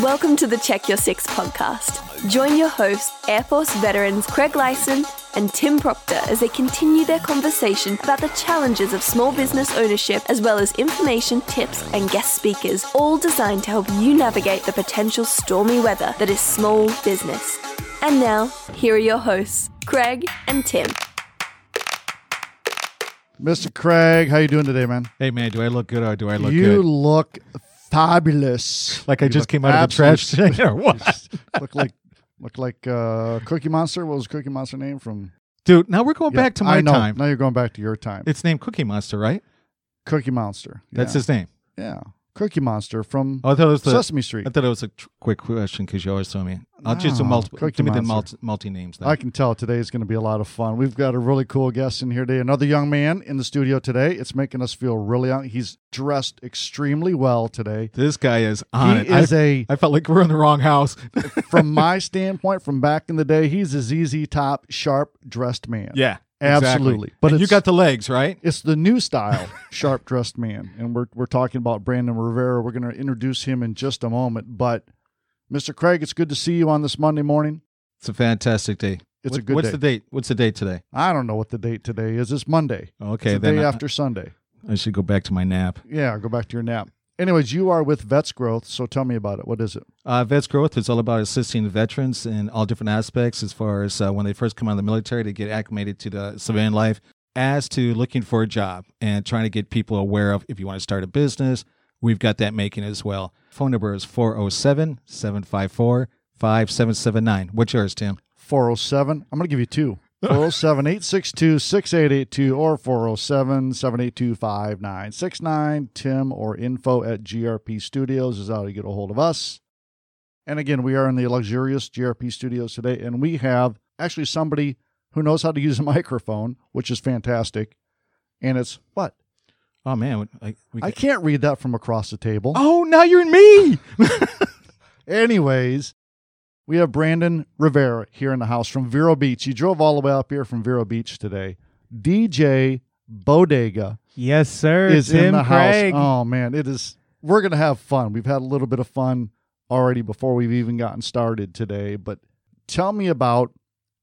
Welcome to the Check Your Six podcast. Join your hosts, Air Force veterans Craig Lyson and Tim Proctor, as they continue their conversation about the challenges of small business ownership, as well as information, tips, and guest speakers, all designed to help you navigate the potential stormy weather that is small business. And now, here are your hosts, Craig and Tim. Mr. Craig, how you doing today, man? Hey man, do I look good or do I look you good? You look fabulous. Like I You just came out of the trash can or what? look like look like uh, Cookie Monster. What was Cookie Monster name from? Dude, now we're going Yeah, back to my time. Now you're going back to your time. It's named Cookie Monster, right? Cookie Monster. That's yeah. his name. Yeah, Cookie Monster from Oh, I thought it was the. Sesame Street. I thought it was a tr- quick question because you always throw me. I'll No, multiple. Cookie Give me the multi, multi names. Then. I can tell today is going to be a lot of fun. We've got a really cool guest in here today. Another young man in the studio today. It's making us feel really young. He's dressed extremely well today. this guy is on he it. I, is a I felt like we're in the wrong house. from my standpoint, from back in the day, he's a ZZ Top sharp dressed man. yeah, Absolutely. But But you got the legs, right? It's the new style, sharp dressed man. And we're we're talking about Brandon Rivera. We're going to introduce him in just a moment. But Mr. Craig, it's good to see you on this Monday morning. It's a fantastic day. It's What- a good What's day. the date? What's the date today? I don't know what the date today is. It's Monday. Okay, it's the then day I- after Sunday. I should go back to my nap. Yeah, go back to your nap. Anyways, you are with Vets Growth, so tell me about it. What is it? Uh, Vets Growth is all about assisting veterans in all different aspects as far as uh, when they first come out of the military to get acclimated to the civilian life, as to looking for a job and trying to get people aware of if you want to start a business. We've got that making as well. Phone number is 407 754 5779. What's yours, Tim? 407. I'm going to give you two. 407 862 6882 or 407 782 5969. Tim or info at GRP Studios is how you get a hold of us. And again, we are in the luxurious GRP Studios today, and we have actually somebody who knows how to use a microphone, which is fantastic. And it's what? Oh, man. I, we, I can't read that from across the table. oh, now you're in me. Anyways, we have Brandon Rivera here in the house from Vero Beach. He drove all the way up here from Vero Beach today. DJ Bodega Yes, sir. is Tim in the Craig. house. Oh man, it is. We're gonna have fun. We've had a little bit of fun already before we've even gotten started today. But tell me about.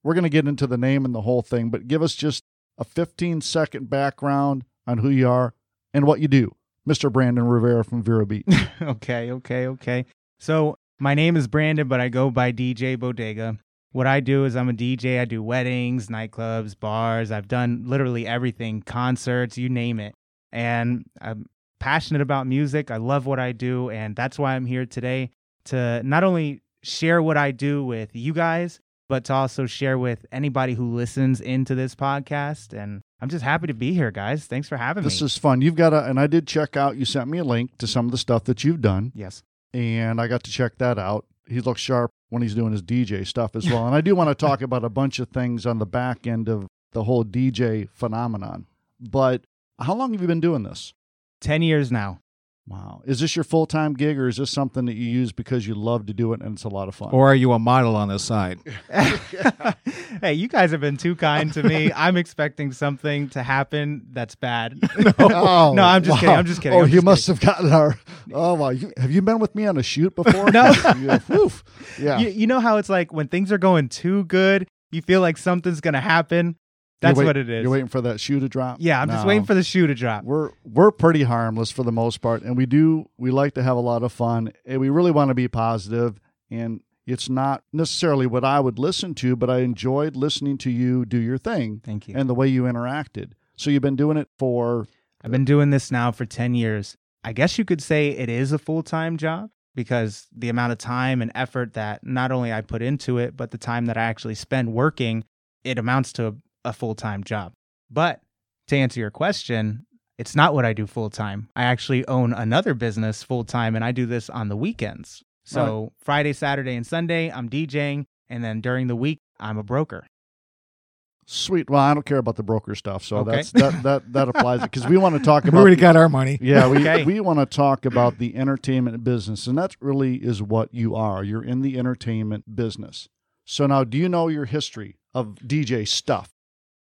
We're gonna get into the name and the whole thing, but give us just a 15 second background on who you are and what you do, Mr. Brandon Rivera from Vero Beach. okay, okay, okay. So my name is Brandon, but I go by DJ Bodega. What I do is I'm a DJ. I do weddings, nightclubs, bars. I've done literally everything, concerts, you name it. And I'm passionate about music. I love what I do, and that's why I'm here today to not only share what I do with you guys, but to also share with anybody who listens into this podcast. And I'm just happy to be here, guys. Thanks for having This me. This is fun. You've got a, and I did check out. You sent me a link to some of the stuff that you've done, yes. And I got to check that out. He looks sharp when he's doing his DJ stuff as well. And I do want to talk about a bunch of things on the back end of the whole DJ phenomenon. But how long have you been doing this? 10 years now. Wow. Is this your full time gig, or is this something that you use because you love to do it and it's a lot of fun? Or are you a model on the side? hey, you guys have been too kind to me. I'm expecting something to happen that's bad. oh, no, I'm just kidding. I'm just kidding. Oh, I'm you just must have gotten our. Oh, wow. You, have you been with me on a shoot before? No. yeah. Woof. Yeah. You, you know how it's like when things are going too good, you feel like something's gonna happen. That's wait- what it is. You're waiting for that shoe to drop. yeah, I'm just waiting for the shoe to drop. we're we're pretty harmless for the most part and we do we like to have a lot of fun and we really want to be positive. and it's not necessarily what I would listen to but I enjoyed listening to you do your thing Thank you. and the way you interacted so you've been doing it for I've been doing this now for 10 years. I guess you could say it is a full time job because the amount of time and effort that not only I put into it, but the time that I actually spend working, it amounts to a full time job. But to answer your question, it's not what I do full time. I actually own another business full time and I do this on the weekends. So Friday, Saturday, and Sunday, I'm DJing. And then during the week, I'm a broker. sweet well I don't care about the broker stuff so Okay. that's that that that applies because we want to talk about. We about already got our money. Yeah, we Okay. we want to talk about the entertainment business, and that really is what you are. You're in the entertainment business. So now, do you know your history of DJ stuff?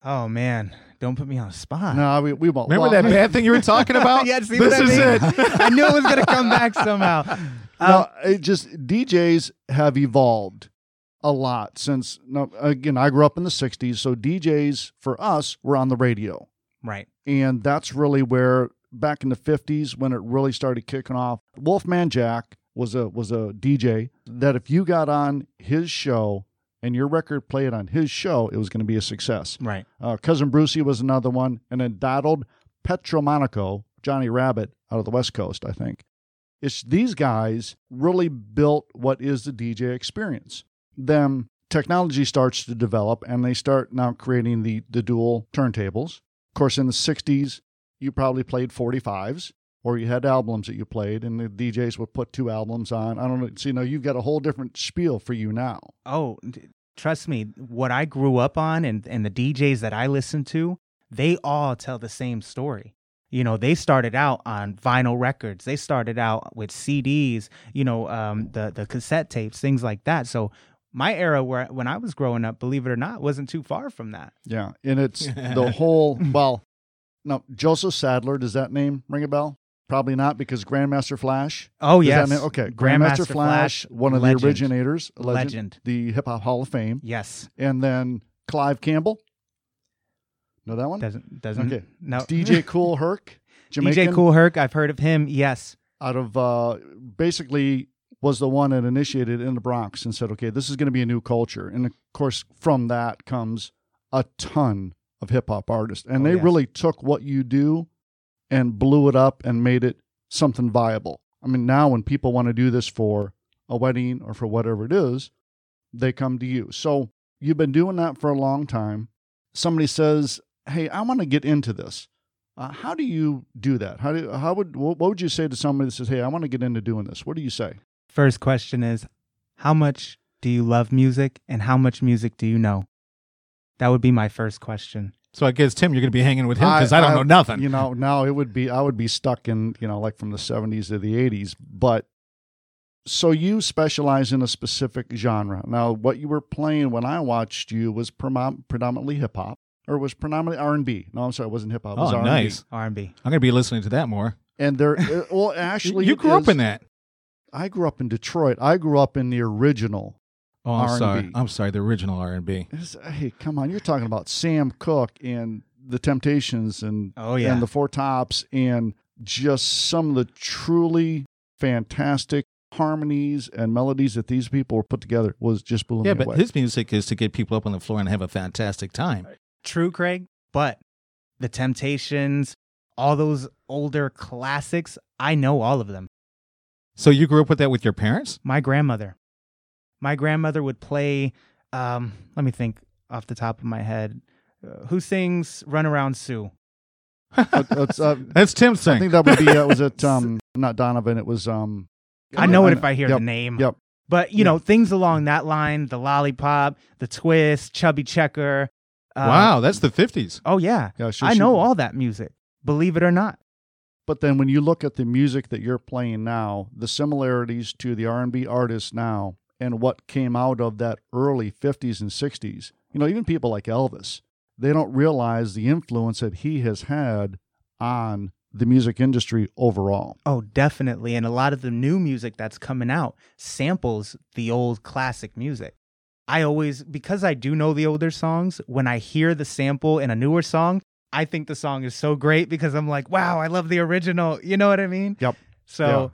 Oh man, Don't put me on a spot. No, we, we won't. Remember Well, that bad thing you were talking about? yeah, see this what I is mean? it. I knew it was gonna come back somehow. No, um, it just DJs have evolved a lot since. No, again, I grew up in the '60s, so DJs for us were on the radio, Right. and that's really where back in the '50s when it really started kicking off. Wolfman Jack was a was a DJ that if you got on his show and your record played on his show, it was going to be a success. Right. Uh, Cousin Brucey was another one, and then Donald Petromonaco, Johnny Rabbit out of the West Coast, I think. It's these guys really built what is the DJ experience. Then technology starts to develop, and they start now creating the the dual turntables. Of course, in the '60s, you probably played 45s, or you had albums that you played, and the DJs would put two albums on. I don't know. So, you know, you've got a whole different spiel for you now. Oh, d- trust me, what I grew up on and, and the DJs that I listen to, they all tell the same story. You know, they started out on vinyl records. They started out with CDs, you know, um, the the cassette tapes, things like that. So my era where when I was growing up, believe it or not, wasn't too far from that. Yeah, and it's the whole. Well, no, Joseph Saddler. Does that name ring a bell? Probably not because Grandmaster Flash. Oh yes, name- okay, Grandmaster Grandmaster, Flash, one of legend. the originators, legend, Legend. the Hip Hop Hall of Fame, Yes, and then Clive Campbell. Know that one? doesn't doesn't Okay. no DJ Kool Herc, Jamaican, DJ Kool Herc. I've heard of him. Yes, out of uh, basically was the one that initiated in the Bronx and said, okay, this is going to be a new culture. And of course, from that comes a ton of hip hop artists. And Oh, they yes. really took what you do and blew it up and made it something viable. I mean, now when people want to do this for a wedding or for whatever it is, they come to you. So you've been doing that for a long time. Somebody says, hey, I want to get into this. Uh, how do you do that? How do how would what would you say to somebody that says, "Hey, I want to get into doing this"? What do you say? First question is How much do you love music and how much music do you know? That would be my first question. So I guess Tim, you're going to be hanging with him because I, don't know nothing. You know, now it would be I would be stuck in you know like from the seventies to the eighties. But so you specialize in a specific genre. Now, what you were playing when I watched you was predominantly hip hop, or was predominantly R and B. No, I'm sorry, it wasn't hip hop. It was oh, R&B. nice. R&B. I'm going to be listening to that more. And there, uh, well, actually, you it grew up in that. I grew up in Detroit. I grew up in the original Oh, I'm R&B. sorry. I'm sorry. The original R&B. Hey, come on! You're talking about Sam Cooke and the Temptations and Oh, yeah. and the Four Tops and just some of the truly fantastic harmonies and melodies that these people were put together was just blew Yeah, me but his music is to get people up on the floor and have a fantastic time. True, Craig. But the Temptations, all those older classics, I know all of them. So you grew up with that with your parents? My grandmother. My grandmother would play, um, let me think off the top of my head. Uh, who sings Run Around Sue? Uh, it's, uh, That's Tim's thing. I think that would be uh, was it um not Donovan? It was um. I know it if I hear Yep, the name. Yep. But, you know, things along that line the lollipop, the twist, chubby checker. uh, wow, that's the 50s. Oh, yeah. Yeah, so I she- know all that music, believe it or not. But then when you look at the music that you're playing now, the similarities to the R&B artists now and what came out of that early 50s and 60s, you know, even people like Elvis, they don't realize the influence that he has had on the music industry overall. Oh, definitely. And a lot of the new music that's coming out samples the old classic music. I always, because I do know the older songs, when I hear the sample in a newer song, I think the song is so great because I'm like, wow, I love the original. You know what I mean? Yep. So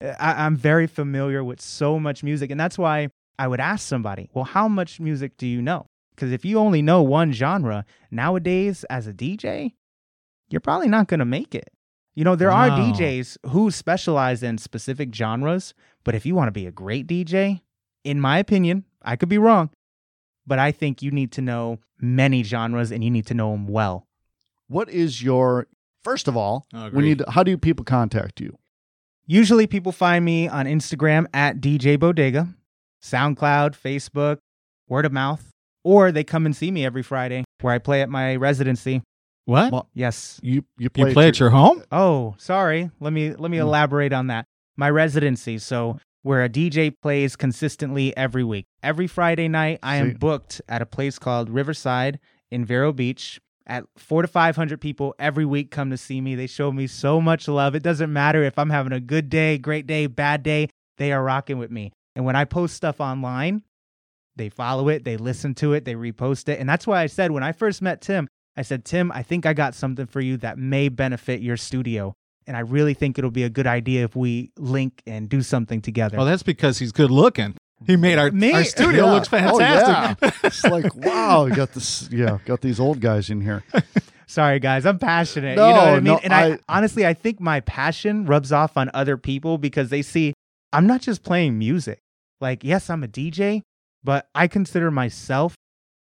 I, I'm very familiar with so much music. And that's why I would ask somebody, well, how much music do you know? Because if you only know one genre, nowadays as a DJ, you're probably not going to make it. You know, there are DJs who specialize in specific genres, but if you want to be a great DJ, in my opinion, I could be wrong, but I think you need to know many genres and you need to know them well. What is your first of all, we agree. need how do people contact you? Usually people find me on Instagram at DJ Bodega, SoundCloud, Facebook, word of mouth, or they come and see me every Friday where I play at my residency. What? Well, Yes. You you play, you play at your home? Oh, sorry. Let me let me Hmm. elaborate on that. My residency. So where a DJ plays consistently every week. Every Friday night, I am See. booked at a place called Riverside in Vero Beach, at four to 500 people every week come to see me. They show me so much love. It doesn't matter if I'm having a good day, great day, bad day, they are rocking with me. And when I post stuff online, they follow it, they listen to it, they repost it. And that's why I said when I first met Tim, I said, Tim, I think I got something for you that may benefit your studio. And I really think it'll be a good idea if we link and do something together. Well, that's because he's good looking. He made our, our studio Yeah. looks Oh, fantastic. yeah. it's like wow, you got this. Yeah, got these old guys in here. Sorry, guys, I'm passionate. No, you know what I mean? no, and I, I- honestly, I think my passion rubs off on other people because they see I'm not just playing music. Like, yes, I'm a DJ, but I consider myself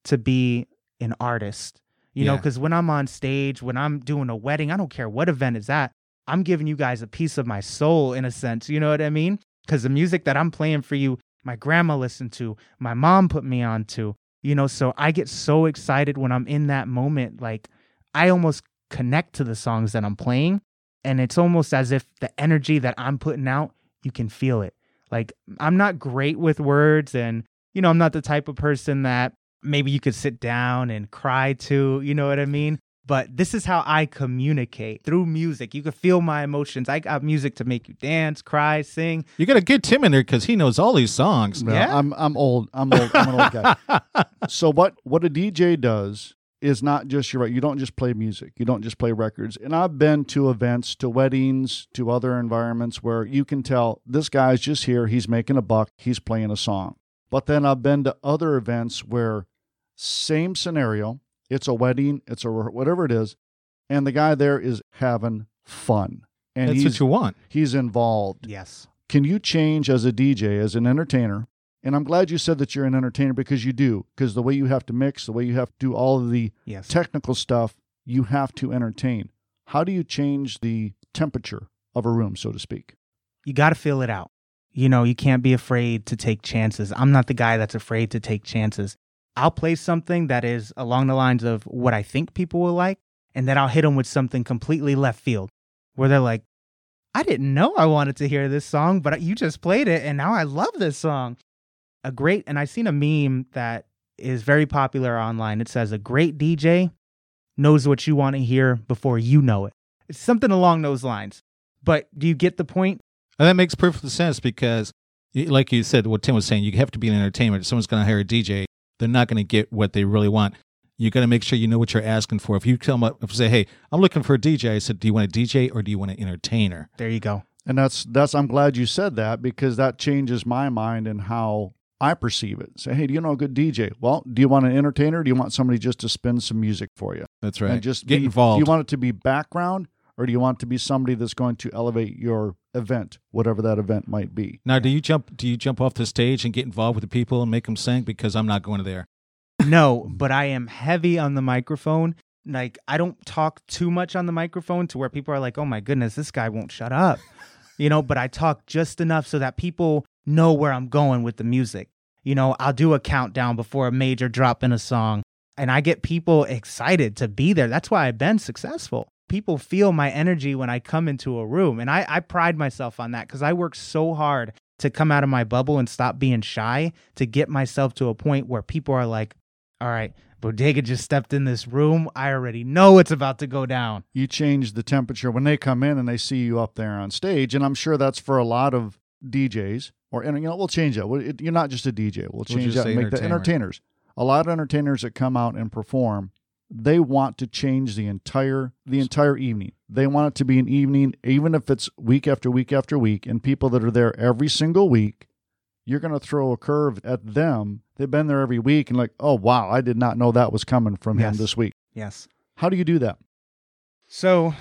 to be an artist. You know, because when I'm on stage, when I'm doing a wedding, I don't care what event is that. I'm giving you guys a piece of my soul in a sense. You know what I mean? Because the music that I'm playing for you, my grandma listened to, my mom put me on to, you know, so I get so excited when I'm in that moment. Like, I almost connect to the songs that I'm playing. And it's almost as if the energy that I'm putting out, you can feel it. Like, I'm not great with words. And, you know, I'm not the type of person that maybe you could sit down and cry to. You know what I mean? But this is how I communicate through music. You can feel my emotions. I got music to make you dance, cry, sing. You got to get Tim in there because he knows all these songs. No, Yeah. I'm I'm old. I'm old. I'm an old guy. so what what a DJ does is not just you're right. You don't just play music. You don't just play records. And I've been to events, to weddings, to other environments where you can tell this guy's just here. He's making a buck. He's playing a song. But then I've been to other events where same scenario. It's a wedding. It's a whatever it is, and the guy there is having fun. And That's he's what you want. he's involved Yes. can you change as a DJ, as an entertainer? And I'm glad you said that you're an entertainer because you do, because the way you have to mix, the way you have to do all of the Yes. technical stuff, you have to entertain. How do you change the temperature of a room, so to speak? you got to feel it out. You know, you can't be afraid to take chances. I'm not the guy that's afraid to take chances. I'll play something that is along the lines of what I think people will like, and then I'll hit them with something completely left field where they're like, I didn't know I wanted to hear this song, but you just played it, and now I love this song. A great, and I've seen a meme that is very popular online. It says, A great DJ knows what you want to hear before you know it. It's something along those lines. But do you get the point? And that makes perfect sense because, like you said, what Tim was saying, you have to be an entertainment. Someone's going to hire a DJ, they're not going to get what they really want. You got to make sure you know what you're asking for. If you come up and say, "Hey, I'm looking for a DJ," I said, "Do you want a DJ or do you want an entertainer?" There you go. And that's that's I'm glad you said that because that changes my mind and how I perceive it. Say, hey, do you know a good DJ? Well, do you want an entertainer? Or do you want somebody just to spin some music for you? That's right. And just get be- involved. Do you want it to be background or do you want to be somebody that's going to elevate your event, whatever that event might be? now, do you jump? Do you jump off the stage and get involved with the people and make them sing? Because I'm not going there. No, but I am heavy on the microphone. Like I don't talk too much on the microphone to where people are like, "Oh my goodness, this guy won't shut up." You know, but I talk just enough so that people know where I'm going with the music. You know, I'll do a countdown before a major drop in a song, and I get people excited to be there. That's why I've been successful. People feel my energy when I come into a room, and I, I pride myself on that because I work so hard to come out of my bubble and stop being shy to get myself to a point where people are like, all right, Bodega just stepped in this room. I already know it's about to go down. You change the temperature when they come in and they see you up there on stage. And I'm sure that's for a lot of DJs. Or, and, you know, we'll change that. It- You're not just a DJ. We'll change just that and make the entertainers. A lot of entertainers that come out and perform, they want to change the entire the entire evening. They want it to be an evening, even if it's week after week after week, and people that are there every single week, you're going to throw a curve at them. They've been there every week and like, oh wow, I did not know that was coming from him this week. Yes. How do you do that? So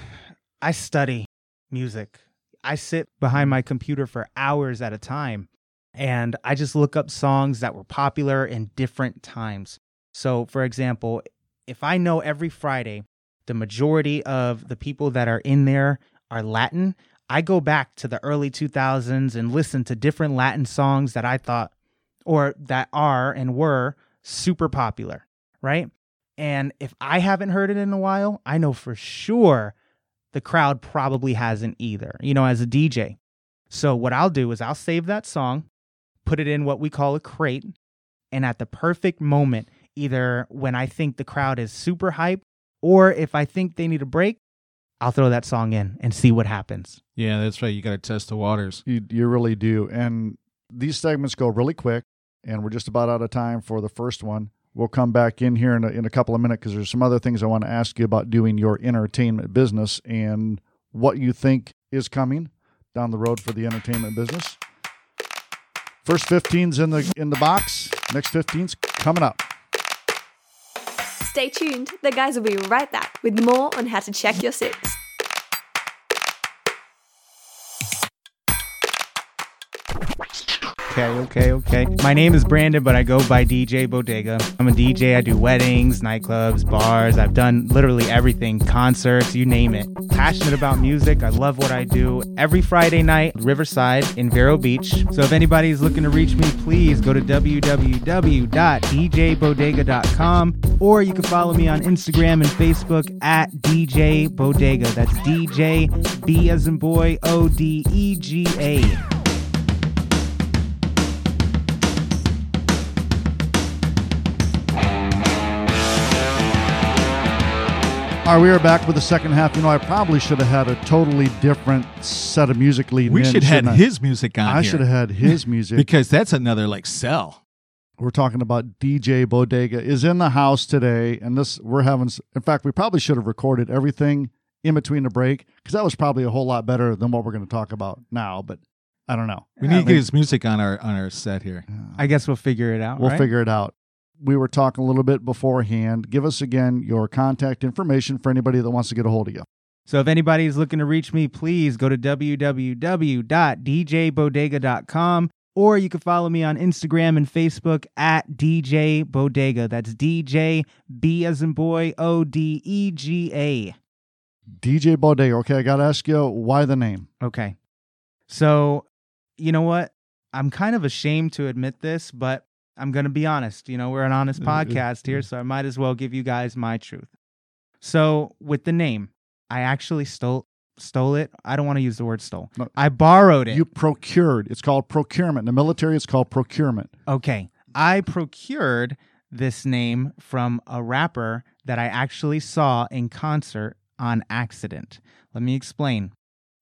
I study music. I sit behind my computer for hours at a time and I just look up songs that were popular in different times. So, for example, if I know every Friday the majority of the people that are in there are Latin, I go back to the early 2000s and listen to different Latin songs that I thought or that are and were super popular, right? And if I haven't heard it in a while, I know for sure the crowd probably hasn't either, you know, as a DJ. So what I'll do is I'll save that song, put it in what we call a crate, and at the perfect moment, either when I think the crowd is super hype Or if I think they need a break, I'll throw that song in and see what happens. Yeah, that's right. You got to test the waters. You, you really do. And these segments go really quick, and we're just about out of time for the first one. We'll come back in here in a, in a couple of minutes because there's some other things I want to ask you about doing your entertainment business and what you think is coming down the road for the entertainment business. First 15's in the in the box. Next 15's coming up. Stay tuned. The guys will be right back with more on how to check your six. Okay, okay, okay. My name is Brandon, but I go by DJ Bodega. I'm a DJ. I do weddings, nightclubs, bars. I've done literally everything concerts, you name it. Passionate about music. I love what I do. Every Friday night, Riverside in Vero Beach. So if anybody's looking to reach me, please go to www.djbodega.com or you can follow me on Instagram and Facebook at DJ Bodega. That's DJ B as in boy O D E G A. All right, we are back with the second half. You know, I probably should have had a totally different set of music leading We in, should have had I? his music on I here. should have had his music. because that's another like sell. We're talking about DJ Bodega is in the house today, and this we're having. In fact, we probably should have recorded everything in between the break because that was probably a whole lot better than what we're going to talk about now. But I don't know. We need to get his music on our on our set here. I guess we'll figure it out. We'll right? figure it out. We were talking a little bit beforehand. Give us again your contact information for anybody that wants to get a hold of you. So if anybody's looking to reach me, please go to www.djbodega.com or you can follow me on Instagram and Facebook at DJ Bodega. That's DJ B as in boy O D E G A. DJ Bodega. Okay, I got to ask you why the name. Okay. So, you know what? I'm kind of ashamed to admit this, but I'm going to be honest. You know, we're an honest Uh, uh, podcast here, so I might as well give you guys my truth. So, with the name, I actually stole stole it. I don't want to use the word stole. No. I borrowed it. You procured. It's called procurement. In the military, it's called procurement. Okay. I procured this name from a rapper that I actually saw in concert on accident. Let me explain.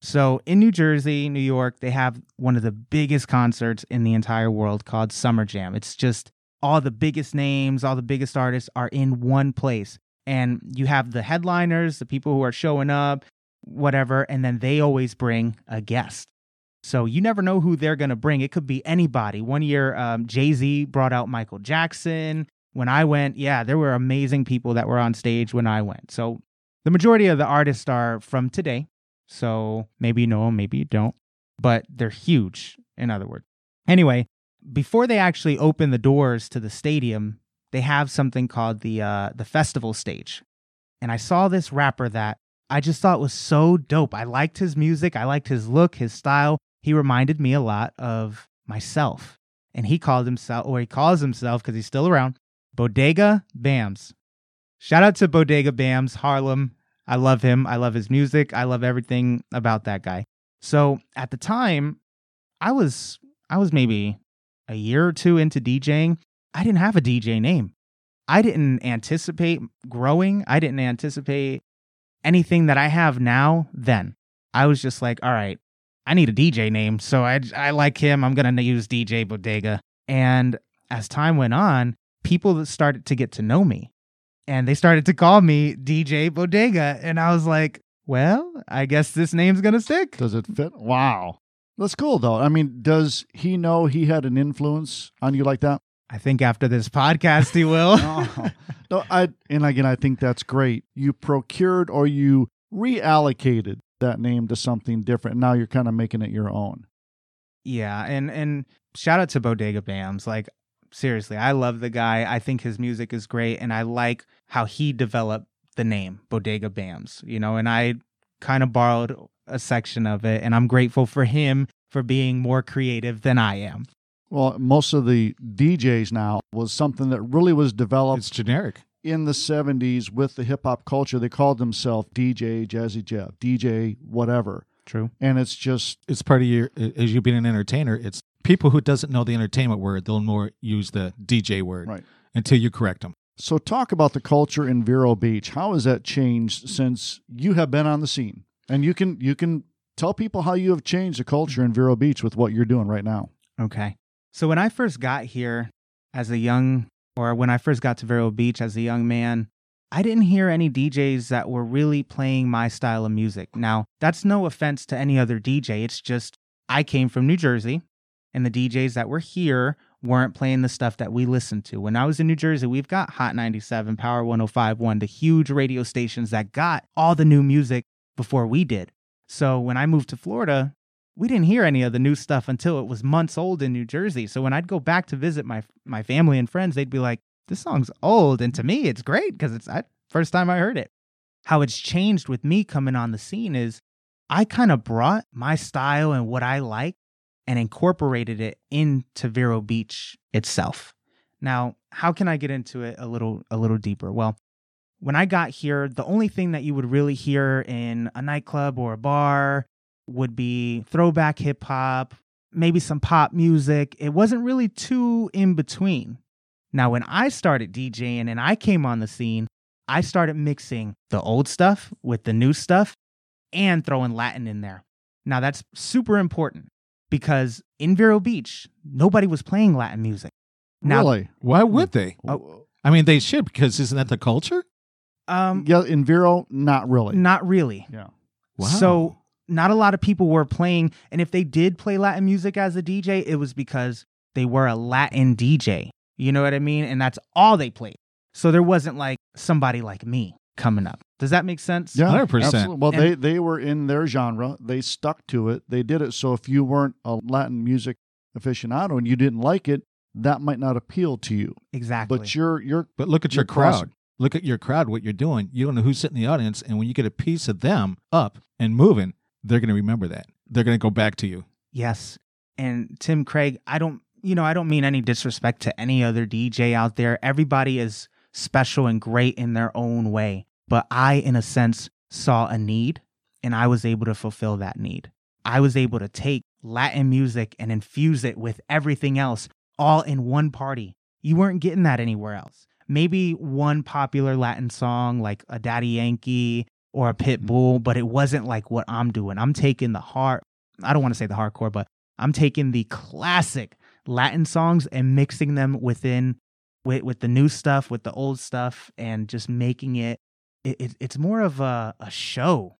So, in New Jersey, New York, they have one of the biggest concerts in the entire world called Summer Jam. It's just all the biggest names, all the biggest artists are in one place. And you have the headliners, the people who are showing up, whatever, and then they always bring a guest. So you never know who they're going to bring. It could be anybody. One year, um, Jay Z brought out Michael Jackson. When I went, yeah, there were amazing people that were on stage when I went. So the majority of the artists are from today. So maybe you know them, maybe you don't, but they're huge, in other words. Anyway, before they actually open the doors to the stadium, they have something called the uh, the festival stage. And I saw this rapper that I just thought was so dope. I liked his music, I liked his look, his style. He reminded me a lot of myself. And he called himself, or he calls himself because he's still around, Bodega Bamz. Shout out to Bodega Bamz, Harlem. I love him. I love his music. I love everything about that guy. So at the time, I was I was maybe a year or two into DJing. I didn't have a DJ name. I didn't anticipate growing. I didn't anticipate anything that I have now then. I was just like, all right, I need a DJ name. So I, I like him. I'm going to use DJ Bodega. And as time went on, people started to get to know me and they started to call me DJ Bodega. And I was like, well, I guess this name's going to stick. Does it fit? Wow. That's cool, though. I mean, does he know he had an influence on you like that? I think after this podcast, he will. no, oh. no, I and again, I think that's great. You procured or you reallocated that name to something different. Now you're kind of making it your own. Yeah, and and shout out to Bodega Bamz. Like seriously, I love the guy. I think his music is great and I like how he developed the name Bodega Bamz, you know, and I kind of borrowed a section of it and I'm grateful for him for being more creative than I am. Well, most of the DJs now was something that really was developed It's generic. in the 70s with the hip hop culture. They called themselves DJ Jazzy Jeff, DJ whatever. True. And it's just It's part of your as you being an entertainer. It's people who doesn't know the entertainment word. They'll more use the DJ word Right. until you correct them. So, talk about the culture in Vero Beach. How has that changed since you have been on the scene? And you can you can tell people how you have changed the culture in Vero Beach with what you're doing right now. Okay. So when I first got here as a young, or when I first got to Vero Beach as a young man, I didn't hear any DJs that were really playing my style of music. Now, that's no offense to any other DJ. It's just I came from New Jersey, and the DJs that were here weren't playing the stuff that we listened to. When I was in New Jersey, we've got Hot 97, Power 1051, the huge radio stations that got all the new music before we did. So when I moved to Florida, we didn't hear any of the new stuff until it was months old in New Jersey. So when I'd go back to visit my my family and friends, they'd be like, "This song's old," and to me, it's great because it's I, first time I heard it. How it's changed with me coming on the scene is I kind of brought my style and what I like and incorporated it into Vero Beach itself. Now, how can I get into it a little a little deeper? Well, when I got here, the only thing that you would really hear in a nightclub or a bar would be throwback hip hop, maybe some pop music. It wasn't really too in between. Now, when I started DJing and I came on the scene, I started mixing the old stuff with the new stuff and throwing Latin in there. Now, that's super important because in Vero Beach, nobody was playing Latin music. Now, really? Why would they? Oh, I mean, they should because isn't that the culture? Um, yeah, in Vero, not really. not really. Yeah. Wow. So not a lot of people were playing, and if they did play Latin music as a DJ, it was because they were a Latin DJ. You know what I mean? And that's all they played. So there wasn't like somebody like me coming up. Does that make sense? Yeah, 100%. absolutely. Well, And- they they were in their genre. They stuck to it. They did it. So if you weren't a Latin music aficionado and you didn't like it, that might not appeal to you. Exactly. But you're you're But look at your You're cross- crowd. Look at your crowd, what you're doing. You don't know who's sitting in the audience. And when you get a piece of them up and moving, they're going to remember that. They're going to go back to you. Yes. And Tim Craig, I don't, you know, I don't mean any disrespect to any other DJ out there. Everybody is special and great in their own way. But I, in a sense, saw a need and I was able to fulfill that need. I was able to take Latin music and infuse it with everything else all in one party. You weren't getting that anywhere else. Maybe one popular Latin song like a Daddy Yankee or a Pitbull, mm-hmm. but it wasn't like what I'm doing. I'm taking the heart I don't want to say the hardcore, but I'm taking the classic Latin songs and mixing them within with with the new stuff, with the old stuff, and just making it. it, it it's more of a, a show.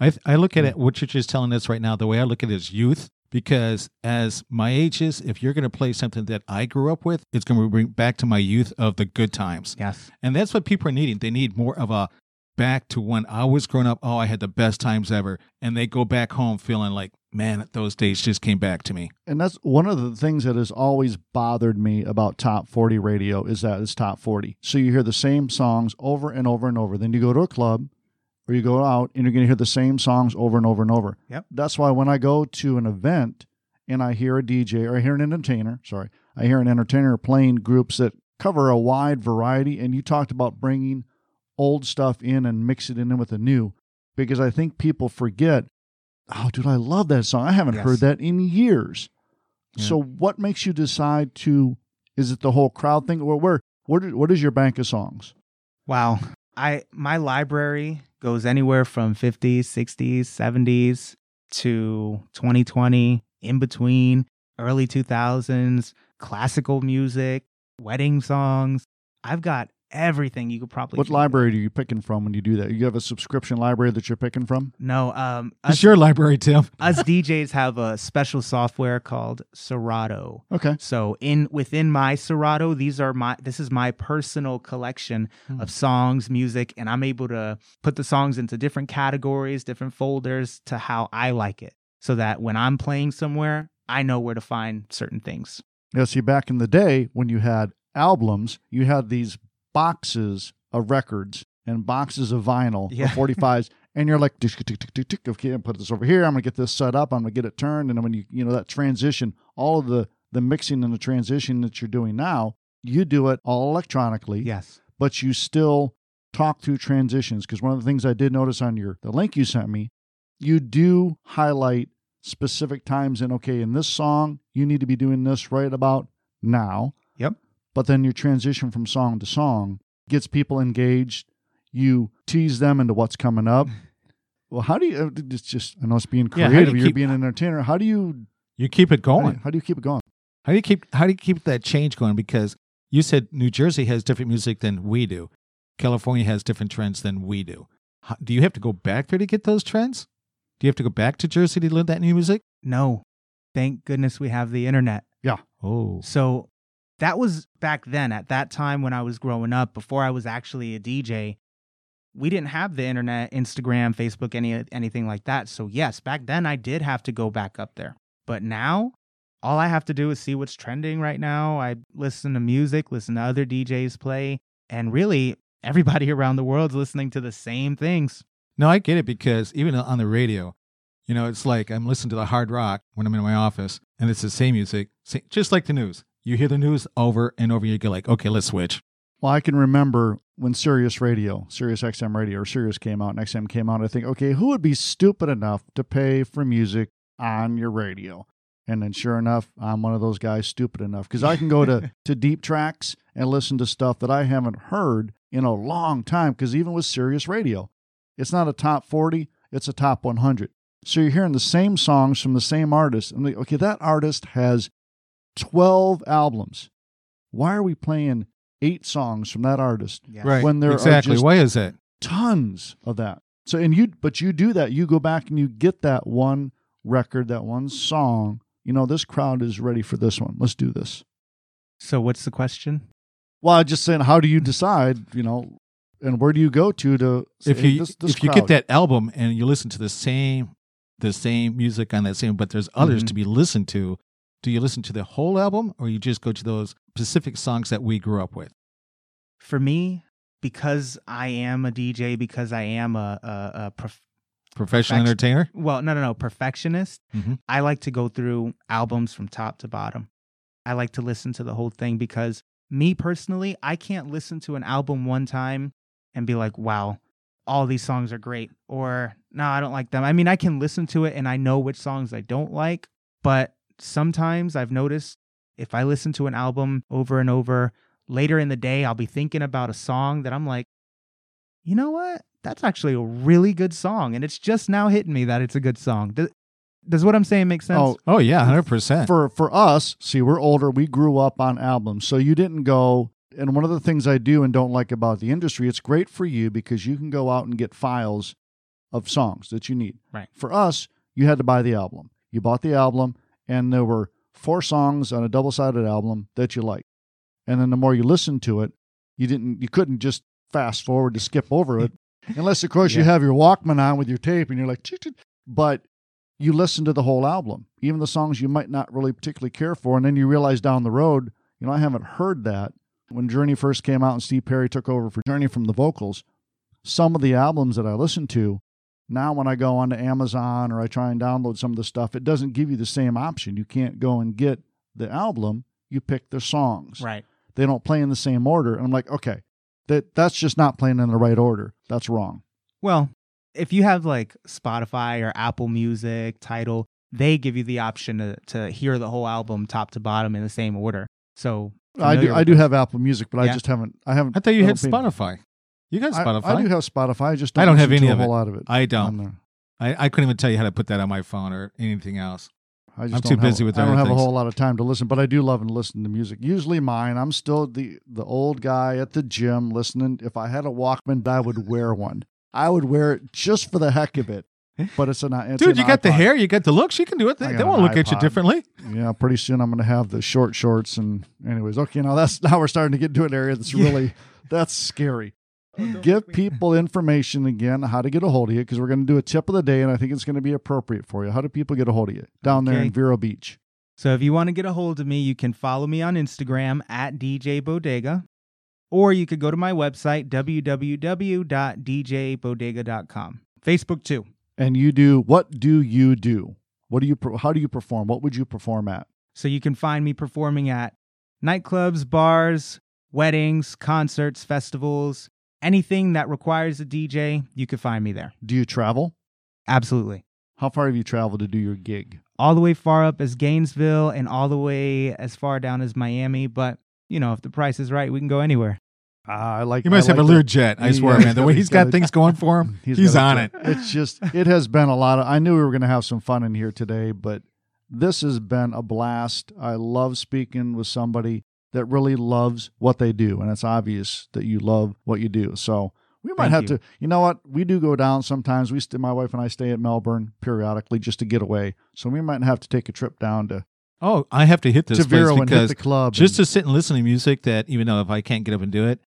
I, I look at hmm. it, what you're just telling us right now, the way I look at it is youth. Because as my age is, if you're going to play something that I grew up with, it's going to bring back to my youth of the good times. Yes. And that's what people are needing. They need more of a back to when I was growing up. Oh, I had the best times ever. And they go back home feeling like, man, those days just came back to me. and that's one of the things that has always bothered me about top 40 radio is that it's top 40 so you hear the same songs over and over and over then you go to a club or you go out and you're going to hear the same songs over and over and over Yep. that's why when i go to an event and i hear a dj or i hear an entertainer sorry i hear an entertainer playing groups that cover a wide variety and you talked about bringing old stuff in and mix it in with the new because i think people forget oh dude i love that song i haven't Yes. heard that in years Yeah. so what makes you decide to is it the whole crowd thing or where what is, what is your bank of songs Wow. I my library goes anywhere from 50s, 60s, 70s to 2020, in between, early 2000s, classical music, wedding songs. I've got everything you could probably what think of. library are you picking from when you do that you have a subscription library that you're picking from No, um It's your library, Tim. us DJs have a special software called Serato. okay So in within my Serato, these are my this is my personal collection Hmm. of songs, music, and I'm able to put the songs into different categories, different folders to how I like it. So that when I'm playing somewhere, I know where to find certain things. yeah see back in the day when you had albums you had these boxes of records and boxes of vinyl Yeah. of 45s and you're like tick, tick, tick, tick, tick, okay i'm put this over here i'm gonna get this set up i'm gonna get it turned and then when you you know that transition all of the the mixing and the transition that you're doing now you do it all electronically Yes. but you still talk through transitions because one of the things I did notice on your the link you sent me, you do highlight specific times in okay, in this song, you need to be doing this right about now. Yep. But then your transition from song to song gets people engaged. You tease them into what's coming up. Well, how do you? uh, It's just I know it's being Yeah, you creative. you are keep- being an entertainer. How do you? You keep it How do going. you, how do you keep it going? How do you keep how do you keep that change going? Because you said New Jersey has different music than we do. California has different trends than we do. How, do you have to go back there to get those trends? Do you have to go back to Jersey to learn that new music? No. Thank goodness we have the internet. Yeah. Oh, So that was back then, at that time when I was growing up, before I was actually a DJ. We didn't have the internet, Instagram, Facebook, any anything like that. So yes, back then I did have to go back up there. But now, all I have to do is see what's trending right now. I listen to music, listen to other DJs play, and really everybody around the world's listening to the same things. no, I get it because even on the radio, you know, it's like I'm listening to the hard rock when I'm in my office, and it's the same music, just like the news. You hear the news over and over, you get like, okay, let's switch. Well, I can remember when Sirius Radio, Sirius XM Radio, or Sirius came out and XM came out. I think, okay, who would be stupid enough to pay for music on your radio? And then, sure enough, I'm one of those guys stupid enough because I can go to to deep tracks and listen to stuff that I haven't heard in a long time. Because even with Sirius Radio, it's not a top 40; it's a top 100. So you're hearing the same songs from the same artist. I'm like, okay, that artist has 12 albums. Why are we playing eight songs from that artist Yes. Right. when there exactly. are just Why is that? tons of that? So and you but you do that. You go back and you get that one record, that one song. You know, this crowd is ready for this one. Let's do this. So what's the question? Well, I'm just saying, how do you decide, you know, and where do you go to to say, if hey, you this, this if you get that album and you listen to the same the same music on that same but there's others Mhm. to be listened to do you listen to the whole album or you just go to those specific songs that we grew up with For me, because I am a DJ, because I am a, a, a prof- professional entertainer well, no, no, no, perfectionist. Mhm. I like to go through albums from top to bottom. I like to listen to the whole thing because me personally, I can't listen to an album one time and be like, wow, all these songs are great. Or, no, I don't like them. I mean, I can listen to it and I know which songs I don't like. But sometimes I've noticed if I listen to an album over and over, later in the day, I'll be thinking about a song that I'm like, you know what? That's actually a really good song. And it's just now hitting me that it's a good song. Does, does what I'm saying make sense? Oh, oh yeah 100% for for us, see, we're older. We grew up on albums, so you didn't go. And one of the things I do and don't like about the industry, it's great for you because you can go out and get files of songs that you need. Right. For us, you had to buy the album. You bought the album, and there were four songs on a double-sided album that you liked. And then the more you listened to it, you didn't. You couldn't just fast forward to skip over it, unless of course you have your Walkman on with your tape, and you're like, but you listen to the whole album, even the songs you might not really particularly care for, and then you realize down the road, you know, I haven't heard that. When Journey first came out and Steve Perry took over for Journey from the vocals, some of the albums that I listened to, now when I go onto Amazon or I try and download some of the stuff, it doesn't give you the same option. You can't go and get the album, you pick the songs. right. They don't play in the same order. And I'm like, okay, that that's just not playing in the right order. That's wrong. Well, if you have like Spotify or Apple Music, Tidal, they give you the option to, to hear the whole album top to bottom in the same order. So I do I do have Apple Music, but I just haven't I haven't i thought you had don't spotify you got spotify I, do have Spotify. I just I don't, don't have any a of whole it. lot of it. I don't. I, I couldn't even tell you how to put that on my phone or anything else I just I'm don't too have- busy with I don't have a whole lot of time to listen, but I do love and listen to music. Usually mine. I'm still the the old guy at the gym listening. If I had a Walkman, I would wear one. I would wear it just for the heck of it. But it's an it's dude an you got the hair you got the looks you can do it they, they won't look at you differently Yeah, pretty soon I'm going to have the short shorts and anyways. Okay, now that's now we're starting to get into an area that's really that's scary. Give people information again how to get a hold of you because we're going to do a tip of the day and I think it's going to be appropriate for you. How do people get a hold of you down there in Vero Beach? So if you want to get a hold of me, you can follow me on Instagram at DJ Bodega, or you could go to my website, www.djbodega.com. Facebook too. And you do what do you do? What do you how do you perform? What would you perform at? So you can find me performing at nightclubs, bars, weddings, concerts, festivals, anything that requires a DJ, you can find me there. Do you travel? Absolutely. How far have you traveled to do your gig? All the way far up as Gainesville and all the way as far down as Miami. But, you know, if the price is right, we can go anywhere. Ah, I like. He must I have a like the- Learjet. I swear, yeah, man. The way he's he's got got things going for him, he's, got on it. It's just it has been a lot of. I knew we were going to have some fun in here today, but this has been a blast. I love speaking with somebody that really loves what they do, and it's obvious that you love what you do. So we might Thank have you. to. You know what? We do go down sometimes. We, st- my wife and I, stay at Melbourne periodically just to get away. So we might have to take a trip down to Oh, I have to hit this to place Vero and hit because the club. just and- to sit and listen to music that even though if I can't get up and do it,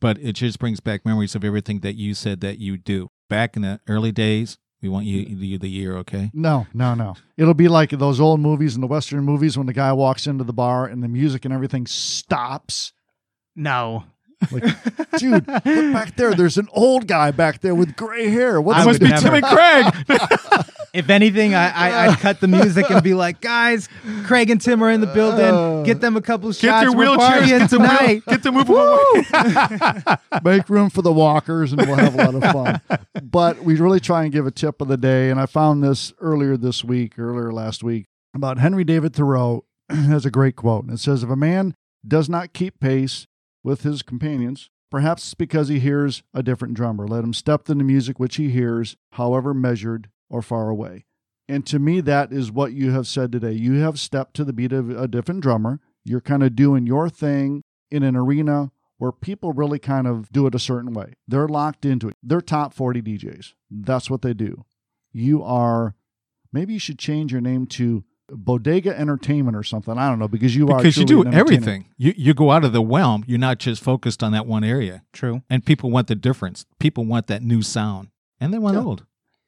but it just brings back memories of everything that you said that you do back in the early days. We want you to the year, okay? No, no, no. It'll be like those old movies and the Western movies when the guy walks into the bar and the music and everything stops. No. Like, dude, look back there. There's an old guy back there with gray hair. What's I must be never. Tim and Craig. If anything, I, I I'd ck the music and be like, guys, Craig and Tim are in the building. Get them a couple Get shots. their We're wheelchairs. Get them, wheel, tonight. get them move away. Make room for the walkers and we'll have a lot of fun. But we really try and give a tip of the day. And I found this earlier this week, earlier last week, about Henry David Thoreau has a great quote. And it says, If a man does not keep pace with his companions, perhaps it's because he hears a different drummer. Let him step in the music which he hears, however measured or far away. And to me, that is what you have said today. You have stepped to the beat of a different drummer. You're kind of doing your thing in an arena where people really kind of do it a certain way. They're locked into it. They're top 40 DJs. That's what they do. You are, maybe you should change your name to Bodega Entertainment or something. I don't know, because you are. because you do everything. You you go out of the realm. You're not just focused on that one area. True. And people want the difference. People want that new sound. And they want Yeah. old.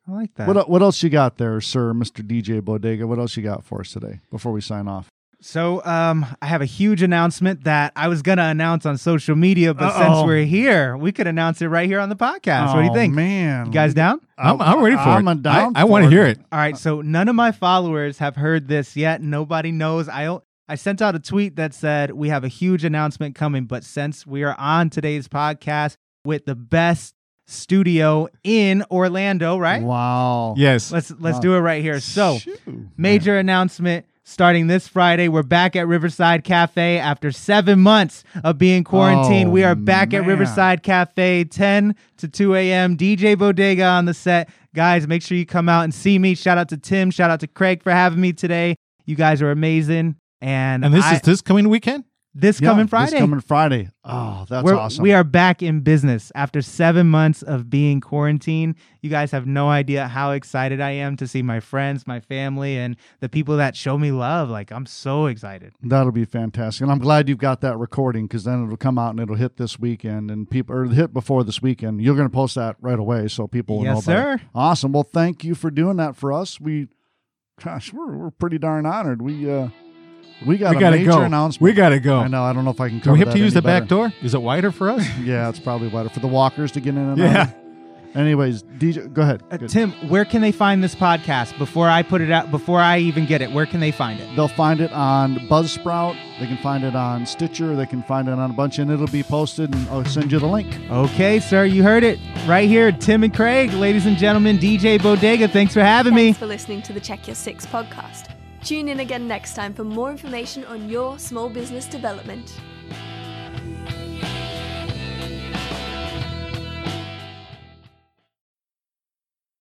I like that. What, what else you got there, sir, Mr. DJ Bodega? What else you got for us today before we sign off? So, um, I have a huge announcement that I was gonna announce on social media, but Uh-oh. since we're here, we could announce it right here on the podcast. what do you Oh, think? man? You guys down? I'm, I'm ready for I'm it. down I, I want to hear it. All right. So none of my followers have heard this yet. Nobody knows. I I sent out a tweet that said we have a huge announcement coming, but since we are on today's podcast with the best studio in Orlando, right? Wow. Yes. Let's let's Wow. do it right here. So. Shoo. Major announcement starting this Friday. We're back at Riverside Cafe after seven months of being quarantined. Oh, we are back at. Riverside Cafe, 10 to 2 a.m. DJ Bodega on the set. Guys, make sure you come out and see me. Shout out to Tim. Shout out to Craig for having me today. You guys are amazing. And, And this I- is this coming weekend? This Yeah, coming Friday. this coming Friday. Oh, that's We're- awesome. We are back in business after seven months of being quarantined. You guys have no idea how excited I am to see my friends, my family, and the people that show me love. Like, I'm so excited. That'll be fantastic, and I'm glad you've got that recording because then it'll come out and it'll hit this weekend, and people or hit before this weekend. You're going to post that right away, so people will Yes, know. about it. sir. Awesome. Well, thank you for doing that for us. We, gosh, we're we're pretty darn honored. We uh, we got we a gotta major go. announcement. We gotta go. I know. I don't know if I can. Do we have that to use any the back door? Is it wider for us? Yeah, it's probably wider for the walkers to get in and Yeah. out. Anyways, DJ, go ahead. Uh, Tim, where can they find this podcast before I put it out? Before I even get it, where can they find it? They'll find it on Buzzsprout. They can find it on Stitcher. They can find it on a bunch, and it'll be posted. And I'll send you the link. Okay, sir, you heard it right here. Tim and Craig, ladies and gentlemen, DJ Bodega. Thanks for having me. Thanks for listening to the Check Your Six podcast. Tune in again next time for more information on your small business development.